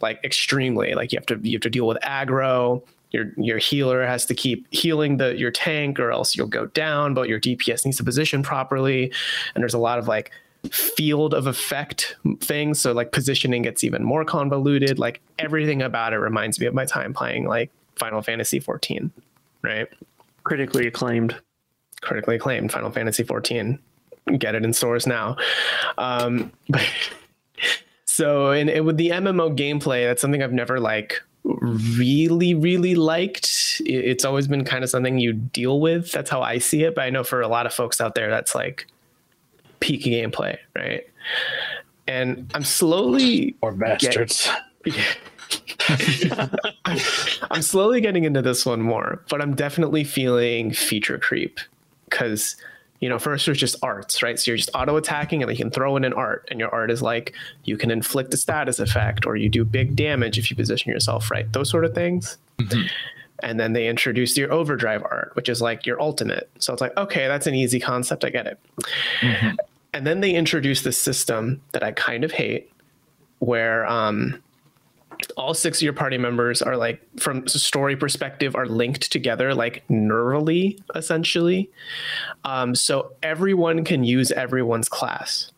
Like extremely. Like you have to you have to deal with aggro. Your your healer has to keep healing the your tank or else you'll go down, but your DPS needs to position properly. And there's a lot of like field of effect things. So like positioning gets even more convoluted. Like everything about it reminds me of my time playing like Final Fantasy 14, right? Critically acclaimed. Critically acclaimed Final Fantasy 14. Get it in stores now. Um, but so and, and with the MMO gameplay, that's something I've never like really really liked. It's always been kind of something you deal with. That's how I see it. But I know for a lot of folks out there, that's like peak gameplay, right? And I'm slowly Or bastards. I'm slowly getting into this one more, but I'm definitely feeling feature creep because you know first there's just arts, right? So you're just auto attacking and you can throw in an art, and your art is like you can inflict a status effect or you do big damage if you position yourself right, those sort of things. Mm-hmm. And then they introduce your overdrive art, which is like your ultimate. So it's like, okay, that's an easy concept. I get it. And then they introduce this system that I kind of hate, where um, all six of your party members are like from a story perspective are linked together like nervally essentially um, so everyone can use everyone's class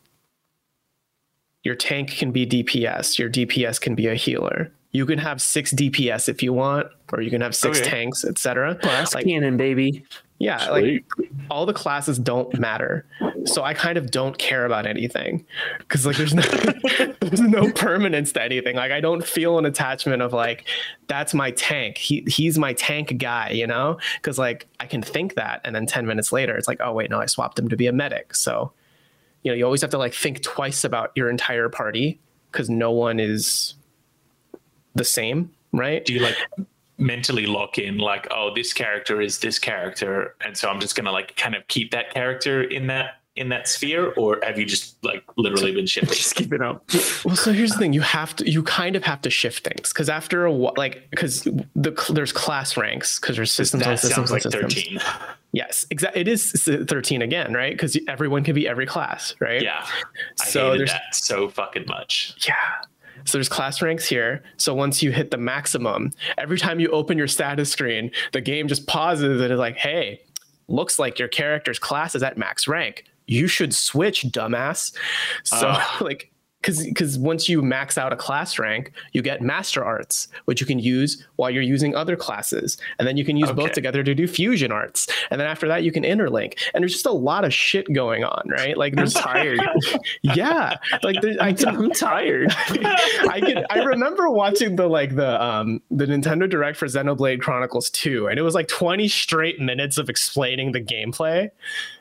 your tank can be dps your dps can be a healer you can have six dps if you want or you can have six Okay. tanks etc Glass like cannon, baby. yeah like all the classes don't matter. So i kind of don't care about anything because like there's no there's no permanence to anything. Like i don't feel an attachment of like that's my tank. He he's my tank guy you know? Because like i can think that and then 10 minutes later it's like oh wait no i swapped him to be a medic. So you know you always have to like think twice about your entire party because no one is the same right Do you like mentally lock in like, oh, this character is this character, and so I'm just gonna like kind of keep that character in that in that sphere, or have you just like literally been shifting? Just keep it up. Well, so here's the thing: you have to, you kind of have to shift things because after a while, like, because the there's class ranks because there's systems on that systems sounds like systems. 13. Yes, exactly. It is 13 again, right? Because everyone can be every class, right? Yeah, I So hated there's that so fucking much. yeah. So there's class ranks here. So once you hit the maximum, every time you open your status screen, the game just pauses and is like, "Hey, looks like your character's class is at max rank. You should switch, dumbass." So Oh. like because because once you max out a class rank, you get master arts, which you can use while you're using other classes, and then you can use both together to do fusion arts, and then after that you can interlink. And there's just a lot of shit going on, right? Like I'm there's tired. yeah, like there, I I'm tired. I can I remember watching the like the um the Nintendo Direct for Xenoblade Chronicles 2 and it was like 20 straight minutes of explaining the gameplay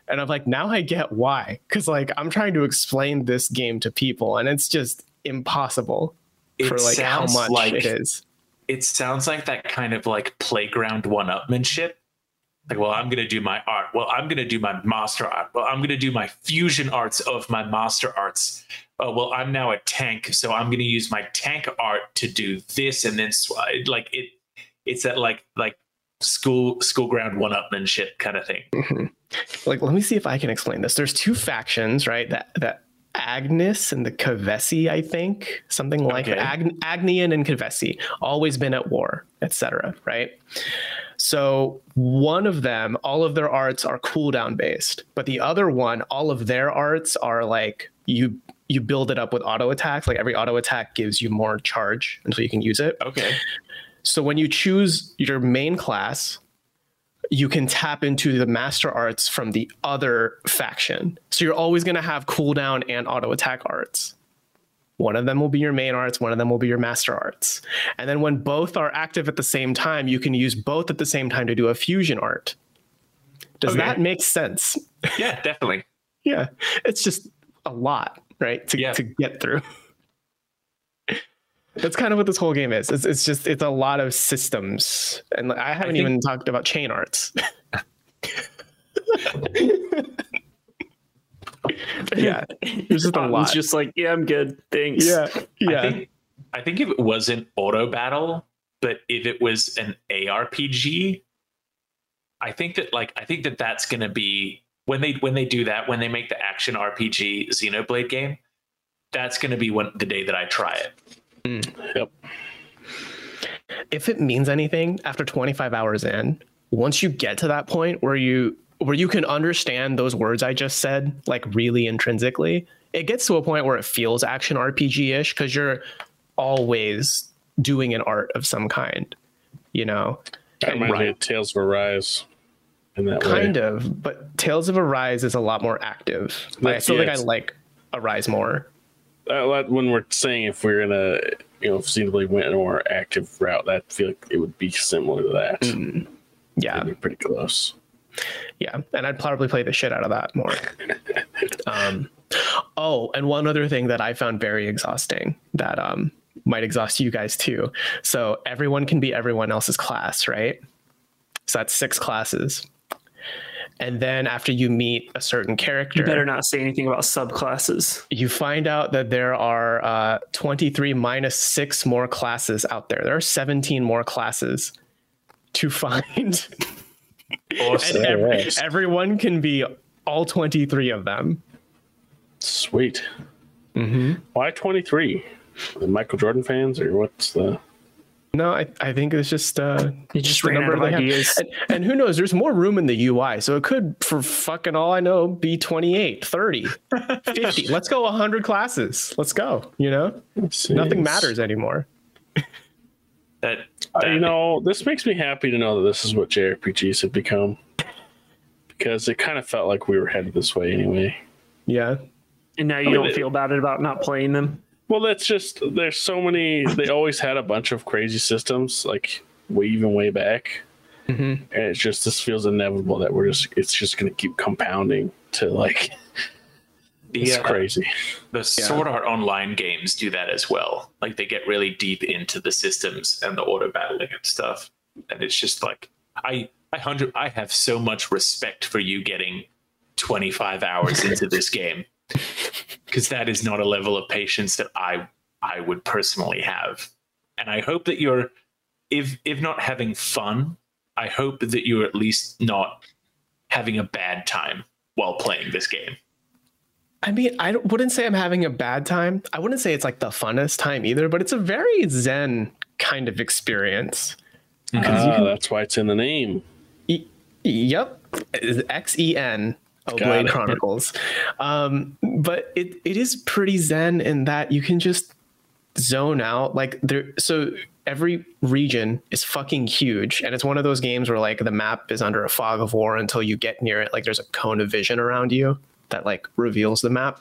and I'm like now I get why cuz like I'm trying to explain this game to people and it's just impossible It for like how much like it is. it sounds like that kind of like playground one-upmanship. Like, well, I'm gonna do my art. Well, I'm gonna do my master art. Well, I'm gonna do my fusion arts of my master arts. Oh, well, I'm now a tank, so I'm gonna use my tank art to do this, and then sw- like it. It's that like like school school ground one-upmanship kind of thing. Mm-hmm. Like let me see if I can explain this. There's two factions, right? That that Agnus and the Kevesi, I think, something like Okay. Ag- Agnian and Kevesi, always been at war, etc. Right. So one of them, all of their arts are cooldown based, but the other one, all of their arts are like you you build it up with auto attacks. Like every auto attack gives you more charge until you can use it. Okay. So when you choose your main class, you can tap into the master arts from the other faction. So you're always going to have cooldown and auto attack arts. One of them will be your main arts, one of them will be your master arts. And then when both are active at the same time, you can use both at the same time to do a fusion art. Does Okay. that make sense? Yeah, definitely. Yeah. It's just a lot, right? To, Yeah. to get through. That's kind of what this whole game is. It's, it's just it's a lot of systems, and I haven't think- even talked about chain arts. yeah, there's just a Cotton's lot. just like, yeah, I'm good. Thanks. yeah, yeah. I think, I think if it wasn't auto battle, but if it was an ARPG, I think that like I think that that's going to be when they when they do that when they make the action RPG Xenoblade game, that's going to be when the day that I try it. Mm. Yep. if it means anything after 25 hours in once you get to that point where you where you can understand those words i just said like really intrinsically it gets to a point where it feels action rpg-ish because you're always doing an art of some kind you know That reminds me of Tales of Arise. In that kind way. of but tales of arise is a lot more active Like, i That's- still yeah, think i like arise more like when we're saying if we're gonna, you know, if Xenoblade went a more active route, I feel like it would be similar to that. Mm. Yeah, pretty close. yeah, and I'd probably play the shit out of that more. um, oh, and one other thing that I found very exhausting that um might exhaust you guys too. So everyone can be everyone else's class, right? So that's six classes. And then after you meet a certain character, You better not say anything about subclasses. you find out that there are uh, 23 minus six more classes out there. There are 17 more classes to find. Awesome. and ev- Alright. everyone can be all 23 of them. Sweet. Mm-hmm. Why twenty three? The Michael Jordan fans, or what's the? No, I, I think it's just uh, You just the ran out of ideas. And, and who knows? There's more room in the UI, so it could, for fucking all I know, be 28, 30, 50. Let's go 100 classes. Let's go. You know, nothing matters anymore. That, Uh, you know, this makes me happy to know that this is what JRPGs have become, because it kind of felt like we were headed this way anyway. Yeah. And now you mean, don't it- feel bad about not playing them. Well, that's just there's so many. They always had a bunch of crazy systems, like way even way back, Mhm. and it's just this feels inevitable that we're just it's just going to keep compounding to like the, it's uh, crazy. The Sword Art Online games do that as well. Like they get really deep into the systems and the auto battling and stuff. And it's just like I I hundred I have so much respect for you getting 25 hours into this game. Because that is not a level of patience that I I would personally have. And I hope that you're if if not having fun, I hope that you're at least not having a bad time while playing this game. I mean, I wouldn't say I'm having a bad time. I wouldn't say it's like the funnest time either, but it's a very zen kind of experience. Ah, that's why it's in the name. E- yep, X E N. Blade it. Chronicles. Um, but it, it is pretty zen in that you can just zone out. Like there, so every region is fucking huge, and it's one of those games where like the map is under a fog of war until you get near it. Like there's a cone of vision around you that like reveals the map.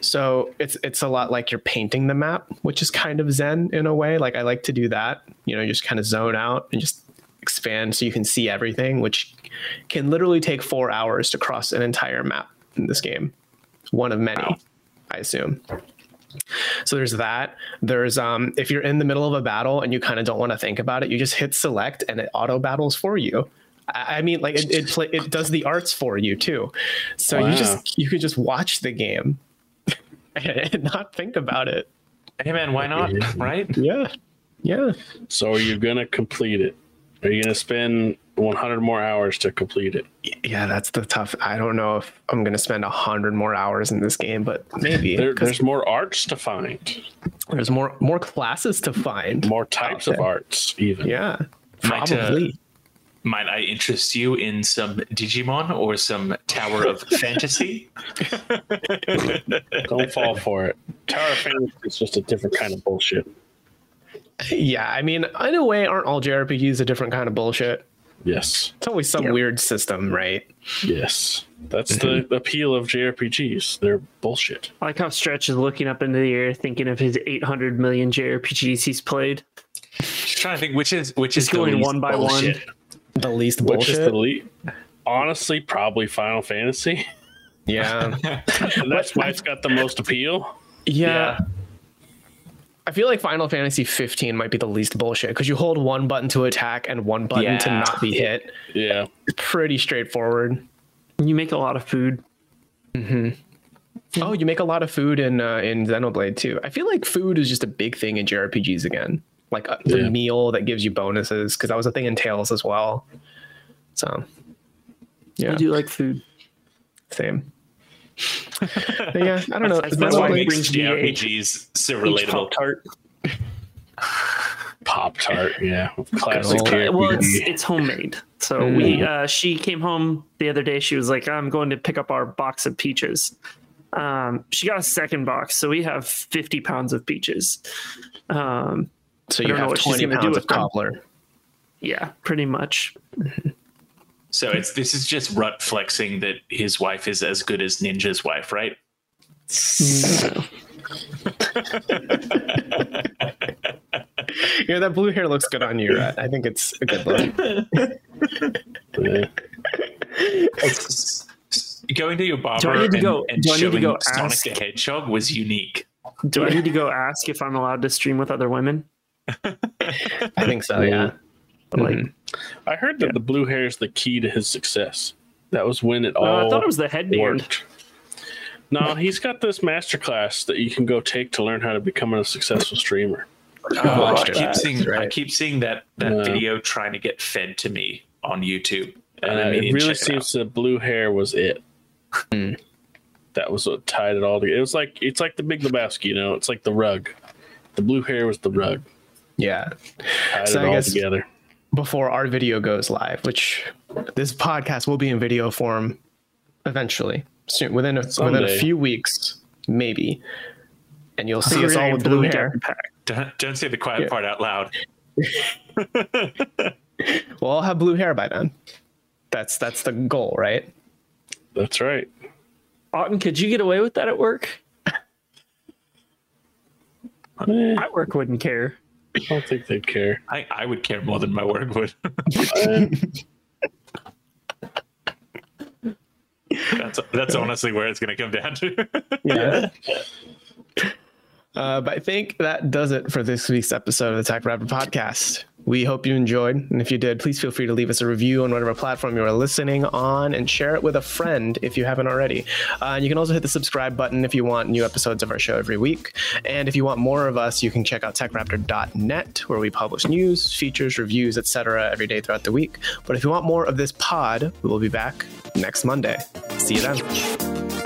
So it's it's a lot like you're painting the map, which is kind of zen in a way. Like I like to do that. You know, just kind of zone out and just expand so you can see everything, which can literally take four hours to cross an entire map in this game. One of many, Wow. I assume. So there's that. There's um if you're in the middle of a battle and you kind of don't want to think about it, you just hit select and it auto battles for you. I I mean, like it it, play, it does the arts for you too. So Wow. you just you could just watch the game and not think about it. Hey man, why not? Right? Yeah, yeah. So you're you gonna complete it? Are you gonna spend 100 more hours to complete it? Yeah, that's the tough. I don't know if I'm gonna spend hundred more hours in this game, but maybe There, 'cause there's more arts to find, there's more more classes to find. more types of arts, even. Yeah, Might, uh, probably. Might I interest you in some Digimon or some Tower of Fantasy? Don't fall for it. Tower of Fantasy is just a different kind of bullshit. Yeah, I mean, in a way, aren't all JRPGs a different kind of bullshit? Yes, It's always some Yeah. weird system, right? yes. That's the mhm. appeal of JRPGs. They're bullshit. I like how Stretch is looking up into the air, thinking of his 800 million JRPGs he's played. Just trying to think which is which Just is going one by one. The least bullshit. Which bullshit. is the lead? Honestly, probably Final Fantasy. yeah. And that's why it's got the most appeal. yeah, Yeah. I feel like Final Fantasy 15 might be the least bullshit because you hold one button to attack and one button to not be hit. Yeah. It's pretty straightforward. You make a lot of food. Oh, you make a lot of food in uh, in Xenoblade too. I feel like food is just a big thing in JRPGs again. Like uh, the Yeah. meal that gives you bonuses because that was a thing in Tales as well. So, yeah, I do like food. same. Yeah, I don't know. That's- that's why it makes brings me to H- JRPGs so relatable. Pop-Tart. Pop Tart. Yeah. Classic. Well, it's it's homemade. So we uh, she came home the other day. She was like, "I'm going to pick up our box of peaches." Um, she got a second box, so we have 50 pounds of peaches. Um, so you have what she's 20 gonna do pounds with of them. cobbler. yeah, pretty much. So it's this is just Rut flexing that his wife is as good as Ninja's wife, right? Yeah, that blue hair looks good on you, Rhett. I think it's a good look. Going to your Do barber I need to and, go- and do I need to showing go Sonic ask- the Hedgehog was unique. Do I need to go ask if I'm allowed to stream with other women? I think so, yeah. But like, Mhm. I heard that the blue hair is the key to his success. That was when it uh, all I thought it was the headband. worked. No, he's got this masterclass that you can go take to learn how to become a successful streamer. Oh, I keep that, seeing I keep seeing that that Yeah. video trying to get fed to me on YouTube. And I uh, mean, it really check it out. seems that blue hair was it. Hmm. That was what tied it all together. It was like it's like the Big Lebowski, you know. It's like the rug. The blue hair was the rug. Yeah. Tied So it I all guess- together. Before our video goes live, which this podcast will be in video form eventually, soon, within a, within a few weeks, maybe. And you'll see us all with blue hair. Don't, don't say the quiet Yeah. part out loud. We'll all have blue hair by then. That's that's the goal, right? That's right. Otton, could you get away with that at work? Eh, My work wouldn't care. I don't think they'd care. I, I would care more than my work would. Uh, that's that's honestly where it's going to come down to. Yeah. Uh, but I think that does it for this week's episode of the TechRaptor Podcast. We hope you enjoyed. And if you did, please feel free to leave us a review on whatever platform you are listening on and share it with a friend if you haven't already. Uh, you can also hit the subscribe button if you want new episodes of our show every week. And if you want more of us, you can check out techraptor.net where we publish news, features, reviews, etc. every day throughout the week. But if you want more of this pod, we will be back next Monday. See you then.